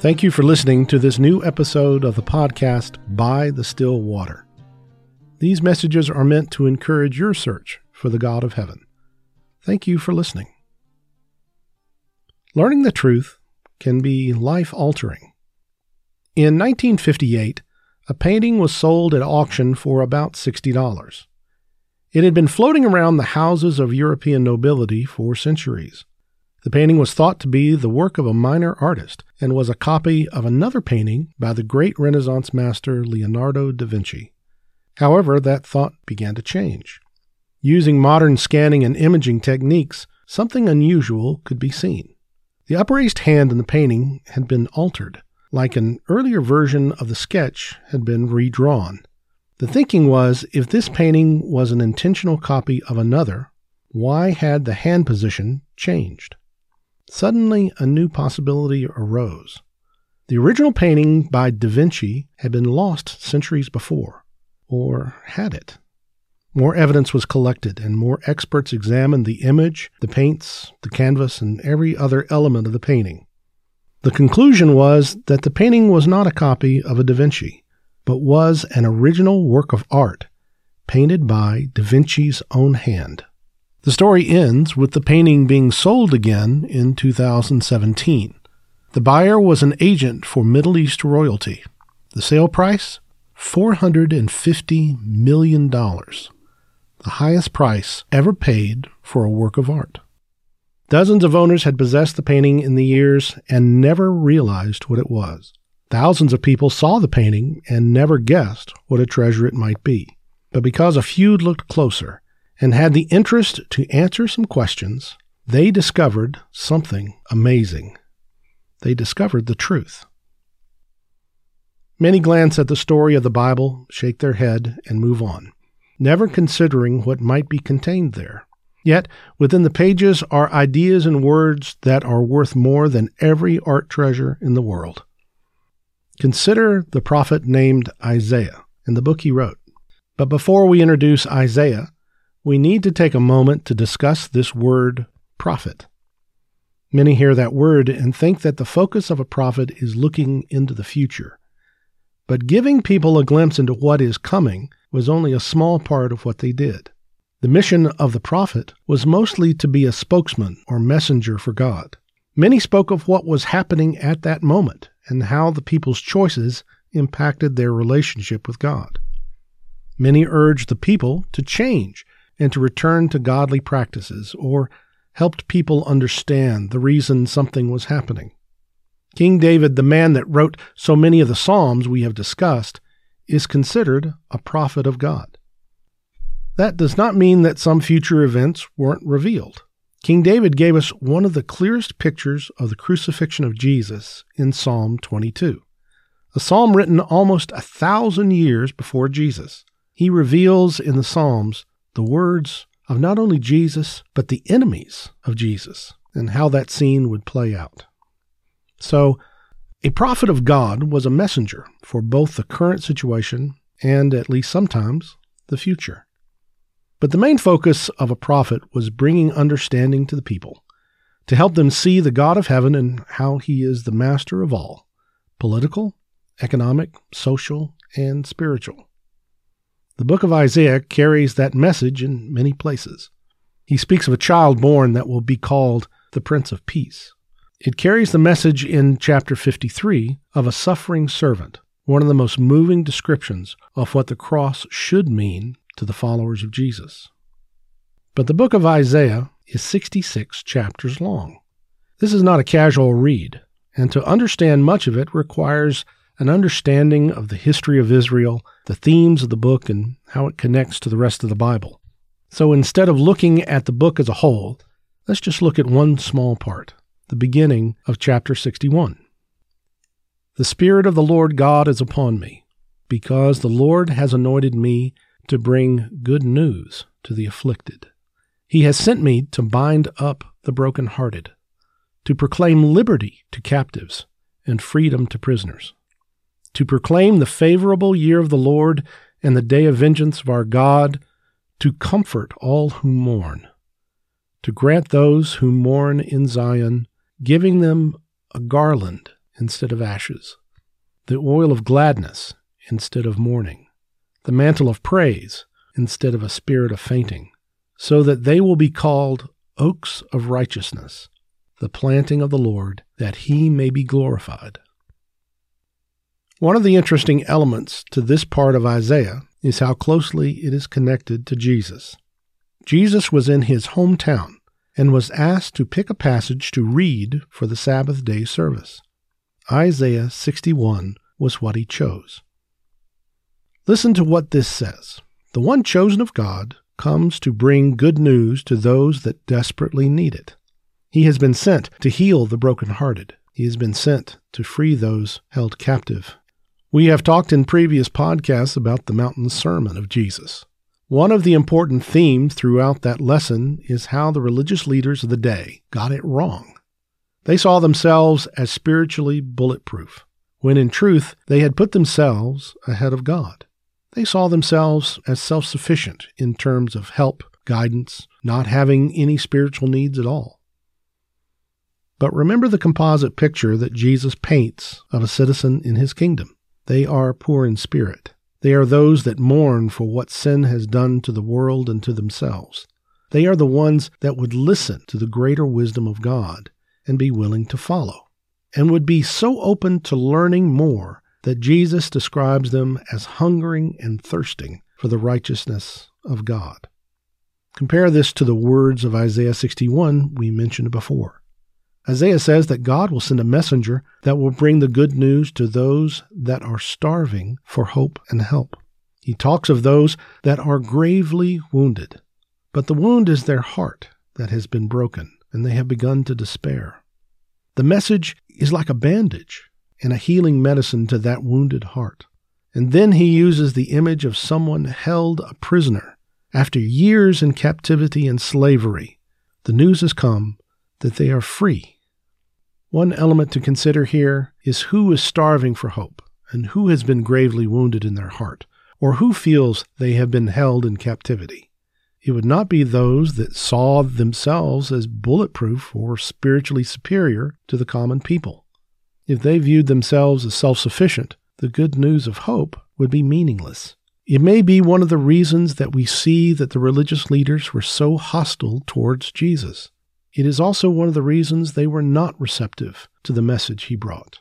Thank you for listening to this new episode of the podcast By the Still Water. These messages are meant to encourage your search for the God of heaven. Thank you for listening. Learning the truth can be life altering. In 1958, a painting was sold at auction for about $60. It had been floating around the houses of European nobility for centuries. The painting was thought to be the work of a minor artist and was a copy of another painting by the great Renaissance master Leonardo da Vinci. However, that thought began to change. Using modern scanning and imaging techniques, something unusual could be seen. The upraised hand in the painting had been altered, like an earlier version of the sketch had been redrawn. The thinking was if this painting was an intentional copy of another, why had the hand position changed? Suddenly, a new possibility arose. The original painting by Da Vinci had been lost centuries before. Or had it? More evidence was collected, and more experts examined the image, the paints, the canvas, and every other element of the painting. The conclusion was that the painting was not a copy of a Da Vinci, but was an original work of art, painted by Da Vinci's own hand. The story ends with the painting being sold again in 2017. The buyer was an agent for Middle East royalty. The sale price? $450 million, the highest price ever paid for a work of art. Dozens of owners had possessed the painting in the years and never realized what it was. Thousands of people saw the painting and never guessed what a treasure it might be. But because a few looked closer and had the interest to answer some questions, they discovered something amazing. They discovered the truth. Many glance at the story of the Bible, shake their head, and move on, never considering what might be contained there. Yet, within the pages are ideas and words that are worth more than every art treasure in the world. Consider the prophet named Isaiah and the book he wrote. But before we introduce Isaiah, we need to take a moment to discuss this word prophet. Many hear that word and think that the focus of a prophet is looking into the future. But giving people a glimpse into what is coming was only a small part of what they did. The mission of the prophet was mostly to be a spokesman or messenger for God. Many spoke of what was happening at that moment and how the people's choices impacted their relationship with God. Many urged the people to change and to return to godly practices or helped people understand the reason something was happening. King David, the man that wrote so many of the Psalms we have discussed, is considered a prophet of God. That does not mean that some future events weren't revealed. King David gave us one of the clearest pictures of the crucifixion of Jesus in Psalm 22, a psalm written almost a thousand years before Jesus. He reveals in the Psalms the words of not only Jesus, but the enemies of Jesus, and how that scene would play out. So, a prophet of God was a messenger for both the current situation and, at least sometimes, the future. But the main focus of a prophet was bringing understanding to the people, to help them see the God of heaven and how he is the master of all political, economic, social, and spiritual. The book of Isaiah carries that message in many places. He speaks of a child born that will be called the Prince of Peace. It carries the message in chapter 53 of a suffering servant, one of the most moving descriptions of what the cross should mean to the followers of Jesus. But the book of Isaiah is 66 chapters long. This is not a casual read, and to understand much of it requires an understanding of the history of Israel, the themes of the book, and how it connects to the rest of the Bible. So instead of looking at the book as a whole, let's just look at one small part the beginning of chapter 61. The Spirit of the Lord God is upon me, because the Lord has anointed me to bring good news to the afflicted. He has sent me to bind up the brokenhearted, to proclaim liberty to captives and freedom to prisoners, to proclaim the favorable year of the Lord and the day of vengeance of our God, to comfort all who mourn, to grant those who mourn in Zion giving them a garland instead of ashes, the oil of gladness instead of mourning, the mantle of praise instead of a spirit of fainting, so that they will be called oaks of righteousness, the planting of the Lord, that he may be glorified. One of the interesting elements to this part of Isaiah is how closely it is connected to Jesus. Jesus was in his hometown and was asked to pick a passage to read for the Sabbath day service. Isaiah 61 was what he chose. Listen to what this says The one chosen of God comes to bring good news to those that desperately need it. He has been sent to heal the brokenhearted. He has been sent to free those held captive. We have talked in previous podcasts about the mountain sermon of Jesus. One of the important themes throughout that lesson is how the religious leaders of the day got it wrong. They saw themselves as spiritually bulletproof, when in truth they had put themselves ahead of God. They saw themselves as self sufficient in terms of help, guidance, not having any spiritual needs at all. But remember the composite picture that Jesus paints of a citizen in his kingdom. They are poor in spirit. They are those that mourn for what sin has done to the world and to themselves. They are the ones that would listen to the greater wisdom of God and be willing to follow, and would be so open to learning more that Jesus describes them as hungering and thirsting for the righteousness of God. Compare this to the words of Isaiah 61 we mentioned before. Isaiah says that God will send a messenger that will bring the good news to those that are starving for hope and help. He talks of those that are gravely wounded, but the wound is their heart that has been broken and they have begun to despair. The message is like a bandage and a healing medicine to that wounded heart. And then he uses the image of someone held a prisoner after years in captivity and slavery. The news has come that they are free. One element to consider here is who is starving for hope and who has been gravely wounded in their heart, or who feels they have been held in captivity. It would not be those that saw themselves as bulletproof or spiritually superior to the common people. If they viewed themselves as self sufficient, the good news of hope would be meaningless. It may be one of the reasons that we see that the religious leaders were so hostile towards Jesus. It is also one of the reasons they were not receptive to the message he brought.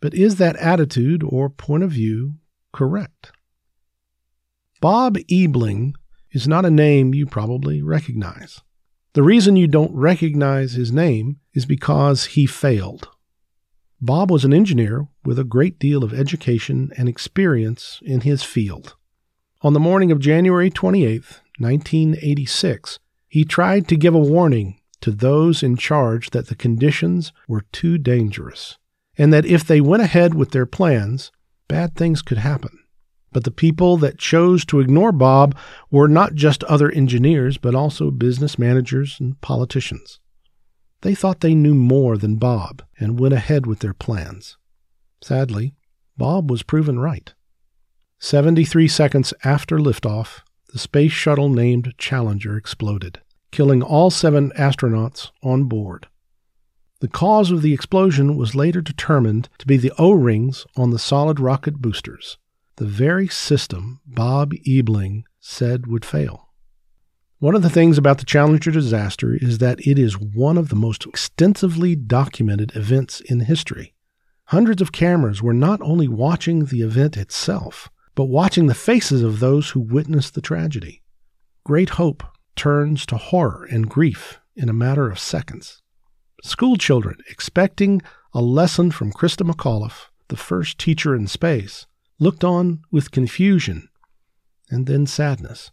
But is that attitude or point of view correct? Bob Ebeling is not a name you probably recognize. The reason you don't recognize his name is because he failed. Bob was an engineer with a great deal of education and experience in his field. On the morning of January 28, 1986, he tried to give a warning to those in charge that the conditions were too dangerous and that if they went ahead with their plans, bad things could happen. But the people that chose to ignore Bob were not just other engineers, but also business managers and politicians. They thought they knew more than Bob and went ahead with their plans. Sadly, Bob was proven right. 73 seconds after liftoff, the space shuttle named Challenger exploded, killing all seven astronauts on board. The cause of the explosion was later determined to be the O rings on the solid rocket boosters the very system Bob Ebeling said would fail. One of the things about the Challenger disaster is that it is one of the most extensively documented events in history. Hundreds of cameras were not only watching the event itself, but watching the faces of those who witnessed the tragedy. Great hope turns to horror and grief in a matter of seconds. School children expecting a lesson from Christa McAuliffe, the first teacher in space, looked on with confusion and then sadness.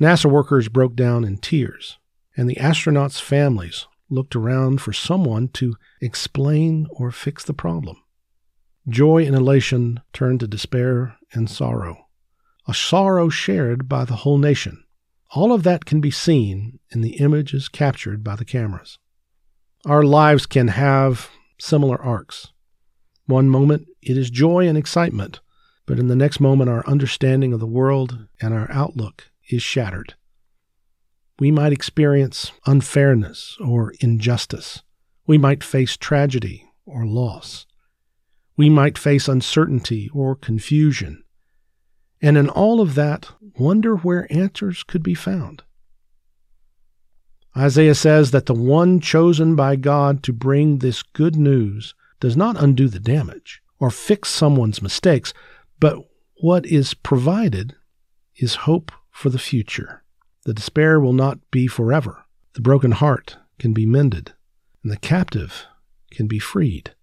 NASA workers broke down in tears, and the astronauts' families looked around for someone to explain or fix the problem. Joy and elation turned to despair and sorrow, a sorrow shared by the whole nation. All of that can be seen in the images captured by the cameras. Our lives can have similar arcs. One moment it is joy and excitement, but in the next moment our understanding of the world and our outlook is shattered. We might experience unfairness or injustice. We might face tragedy or loss. We might face uncertainty or confusion. And in all of that, wonder where answers could be found. Isaiah says that the one chosen by God to bring this good news does not undo the damage or fix someone's mistakes, but what is provided is hope for the future. The despair will not be forever. The broken heart can be mended, and the captive can be freed.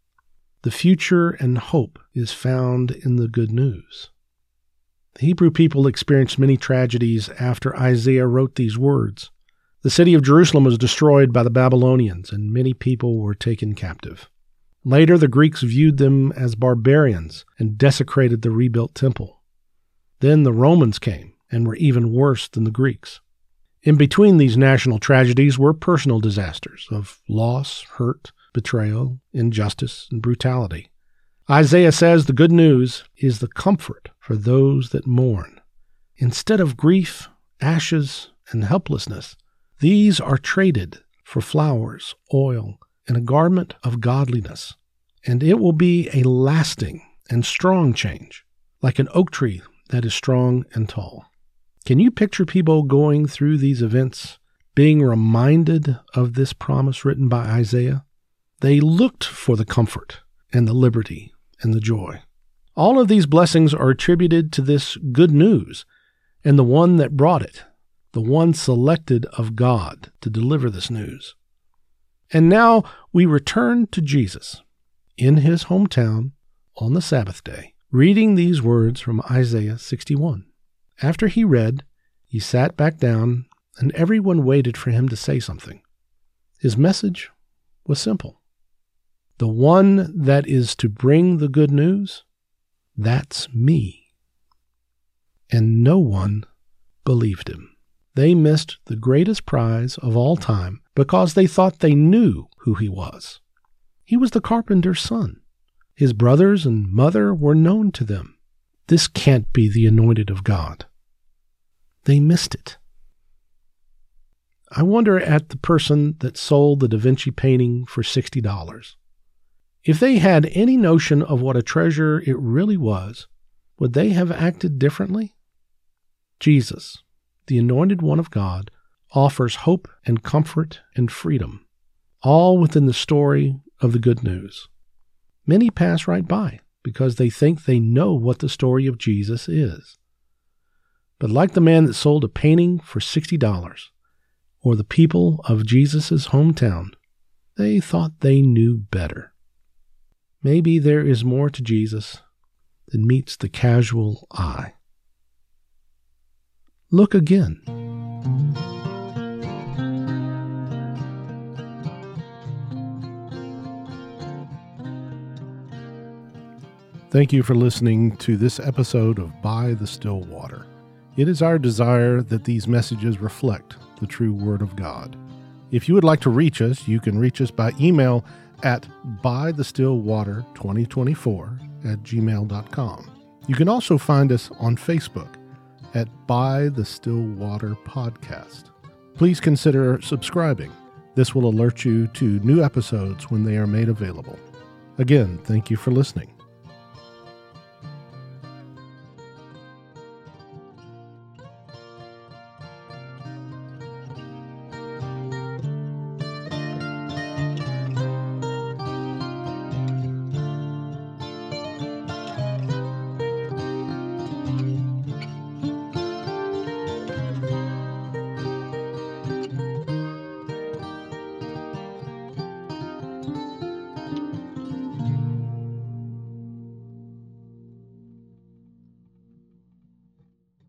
The future and hope is found in the good news. The Hebrew people experienced many tragedies after Isaiah wrote these words. The city of Jerusalem was destroyed by the Babylonians, and many people were taken captive. Later, the Greeks viewed them as barbarians and desecrated the rebuilt temple. Then the Romans came and were even worse than the Greeks. In between these national tragedies were personal disasters of loss, hurt, betrayal, injustice, and brutality. Isaiah says the good news is the comfort for those that mourn. Instead of grief, ashes, and helplessness, these are traded for flowers, oil, and a garment of godliness. And it will be a lasting and strong change, like an oak tree that is strong and tall. Can you picture people going through these events, being reminded of this promise written by Isaiah? They looked for the comfort and the liberty and the joy. All of these blessings are attributed to this good news and the one that brought it, the one selected of God to deliver this news. And now we return to Jesus in his hometown on the Sabbath day, reading these words from Isaiah 61. After he read, he sat back down, and everyone waited for him to say something. His message was simple The one that is to bring the good news, that's me. And no one believed him. They missed the greatest prize of all time because they thought they knew who he was. He was the carpenter's son. His brothers and mother were known to them. This can't be the anointed of God. They missed it. I wonder at the person that sold the Da Vinci painting for $60. If they had any notion of what a treasure it really was, would they have acted differently? Jesus, the anointed one of God, offers hope and comfort and freedom, all within the story of the good news. Many pass right by because they think they know what the story of Jesus is. But like the man that sold a painting for $60, or the people of Jesus' hometown, they thought they knew better. Maybe there is more to Jesus than meets the casual eye. Look again. Thank you for listening to this episode of By the Still Water. It is our desire that these messages reflect the true Word of God. If you would like to reach us, you can reach us by email at bythestillwater2024 at gmail.com. You can also find us on Facebook at By the Stillwater Podcast. Please consider subscribing. This will alert you to new episodes when they are made available. Again, thank you for listening.